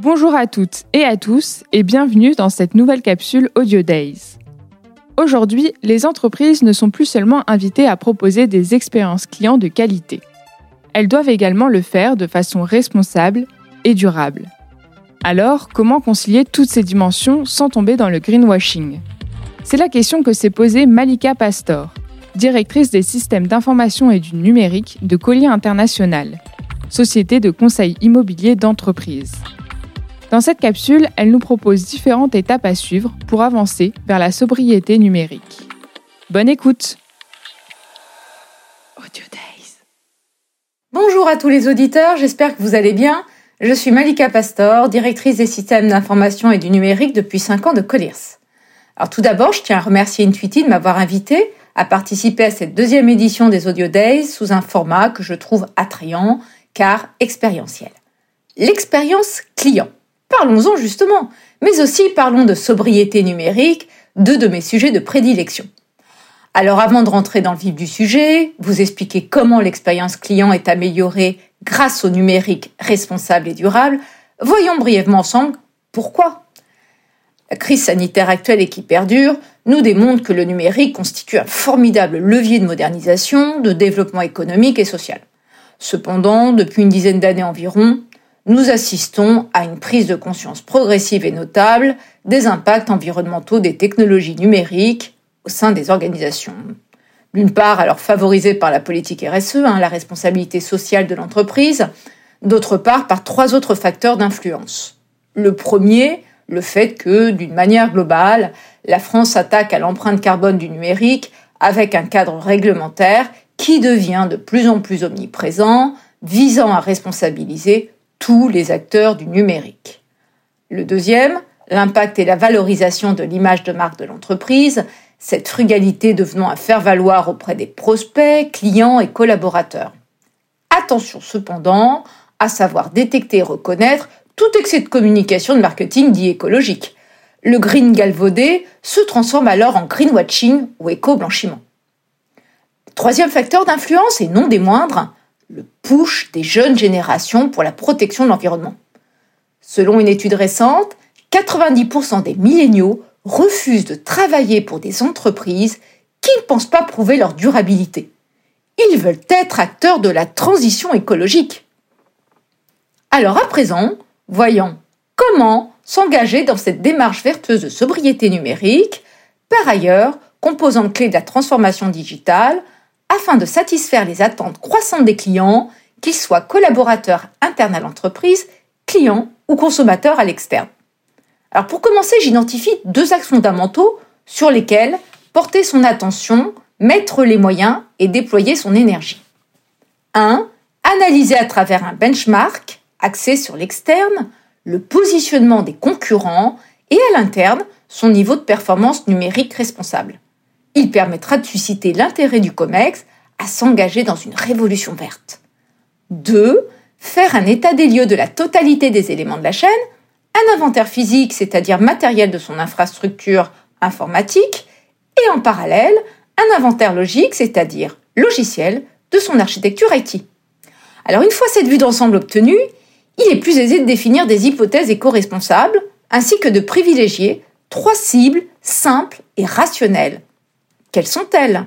Bonjour à toutes et à tous et bienvenue dans cette nouvelle capsule Audio Days. Aujourd'hui, les entreprises ne sont plus seulement invitées à proposer des expériences clients de qualité. Elles doivent également le faire de façon responsable et durable. Alors, comment concilier toutes ces dimensions sans tomber dans le greenwashing? C'est la question que s'est posée Malika Pastor, directrice des systèmes d'information et du numérique de Collier International, société de conseil immobilier d'entreprise. Dans cette capsule, elle nous propose différentes étapes à suivre pour avancer vers la sobriété numérique. Bonne écoute Audio Days. Bonjour à tous les auditeurs, j'espère que vous allez bien. Je suis Malika Pastor, directrice des systèmes d'information et du numérique depuis 5 ans de Colliers. Alors tout d'abord, je tiens à remercier Intuiti de m'avoir invité à participer à cette deuxième édition des Audio Days sous un format que je trouve attrayant car expérientiel. L'expérience client. Parlons-en justement, mais aussi parlons de sobriété numérique, deux de mes sujets de prédilection. Alors avant de rentrer dans le vif du sujet, vous expliquer comment l'expérience client est améliorée grâce au numérique responsable et durable, voyons brièvement ensemble pourquoi. La crise sanitaire actuelle et qui perdure nous démontre que le numérique constitue un formidable levier de modernisation, de développement économique et social. Cependant, depuis une dizaine d'années environ, nous assistons à une prise de conscience progressive et notable des impacts environnementaux des technologies numériques au sein des organisations. D'une part, alors favorisée par la politique RSE, hein, la responsabilité sociale de l'entreprise, d'autre part par trois autres facteurs d'influence. Le premier, le fait que, d'une manière globale, la France s'attaque à l'empreinte carbone du numérique avec un cadre réglementaire qui devient de plus en plus omniprésent, visant à responsabiliser tous les acteurs du numérique. Le deuxième, l'impact et la valorisation de l'image de marque de l'entreprise, cette frugalité devenant à faire valoir auprès des prospects, clients et collaborateurs. Attention cependant à savoir détecter et reconnaître tout excès de communication de marketing dit écologique. Le green galvaudé se transforme alors en greenwashing ou éco-blanchiment. Troisième facteur d'influence, et non des moindres, le push des jeunes générations pour la protection de l'environnement. Selon une étude récente, 90% des milléniaux refusent de travailler pour des entreprises qui ne pensent pas prouver leur durabilité. Ils veulent être acteurs de la transition écologique. Alors à présent, voyons comment s'engager dans cette démarche vertueuse de sobriété numérique, par ailleurs composante clé de la transformation digitale, afin de satisfaire les attentes croissantes des clients, qu'ils soient collaborateurs internes à l'entreprise, clients ou consommateurs à l'externe. Alors pour commencer, j'identifie deux axes fondamentaux sur lesquels porter son attention, mettre les moyens et déployer son énergie. 1. Analyser à travers un benchmark axé sur l'externe le positionnement des concurrents et à l'interne son niveau de performance numérique responsable. Il permettra de susciter l'intérêt du COMEX à s'engager dans une révolution verte. 2. Faire un état des lieux de la totalité des éléments de la chaîne, un inventaire physique, c'est-à-dire matériel de son infrastructure informatique, et en parallèle, un inventaire logique, c'est-à-dire logiciel, de son architecture IT. Alors une fois cette vue d'ensemble obtenue, il est plus aisé de définir des hypothèses éco-responsables, ainsi que de privilégier trois cibles simples et rationnelles quelles sont-elles?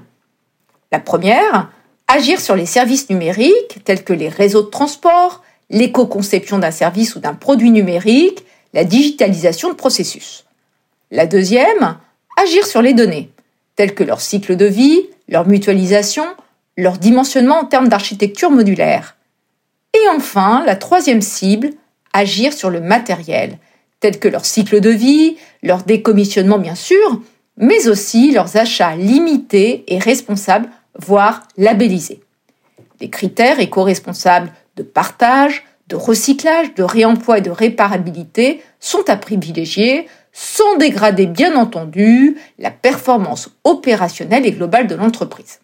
La première, agir sur les services numériques tels que les réseaux de transport, l'éco-conception d'un service ou d'un produit numérique, la digitalisation de processus. La deuxième, agir sur les données, telles que leur cycle de vie, leur mutualisation, leur dimensionnement en termes d'architecture modulaire. Et enfin, la troisième cible, agir sur le matériel, tel que leur cycle de vie, leur décommissionnement bien sûr, mais aussi leurs achats limités et responsables, voire labellisés. Les critères éco-responsables de partage, de recyclage, de réemploi et de réparabilité sont à privilégier sans dégrader bien entendu la performance opérationnelle et globale de l'entreprise.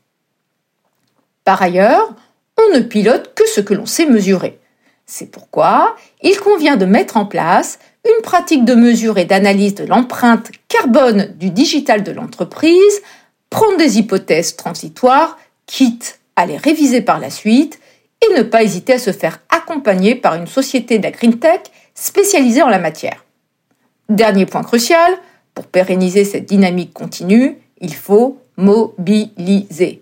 Par ailleurs, on ne pilote que ce que l'on sait mesurer. C'est pourquoi il convient de mettre en place une pratique de mesure et d'analyse de l'empreinte carbone du digital de l'entreprise, prendre des hypothèses transitoires, quitte à les réviser par la suite, et ne pas hésiter à se faire accompagner par une société de la green tech spécialisés en la matière. Dernier point crucial, pour pérenniser cette dynamique continue, il faut mobiliser.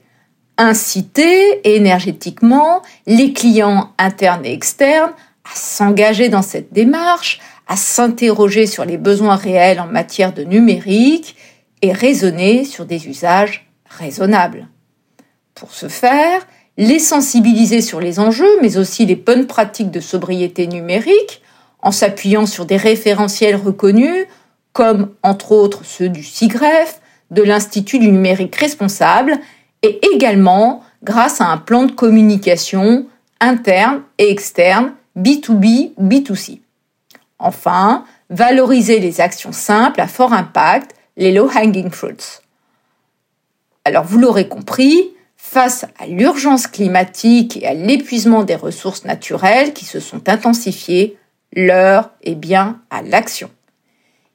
Inciter énergétiquement les clients internes et externes à s'engager dans cette démarche, à s'interroger sur les besoins réels en matière de numérique et raisonner sur des usages raisonnables. Pour ce faire, les sensibiliser sur les enjeux, mais aussi les bonnes pratiques de sobriété numérique, en s'appuyant sur des référentiels reconnus, comme entre autres ceux du CIGREF, de l'Institut du numérique responsable, et également grâce à un plan de communication interne et externe, B2B ou B2C. Enfin, valoriser les actions simples à fort impact, les low-hanging fruits. Alors vous l'aurez compris, face à l'urgence climatique et à l'épuisement des ressources naturelles qui se sont intensifiées, l'heure est bien à l'action.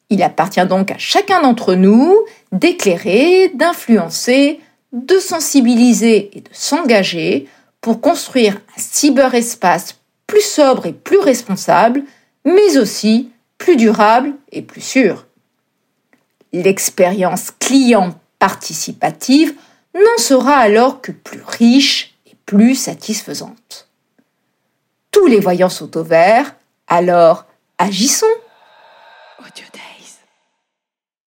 Il appartient donc à chacun d'entre nous d'éclairer, d'influencer, de sensibiliser et de s'engager pour construire un cyberespace plus sobre et plus responsable, mais aussi plus durable et plus sûr. L'expérience client participative n'en sera alors que plus riche et plus satisfaisante. Tous les voyants sont au vert, alors agissons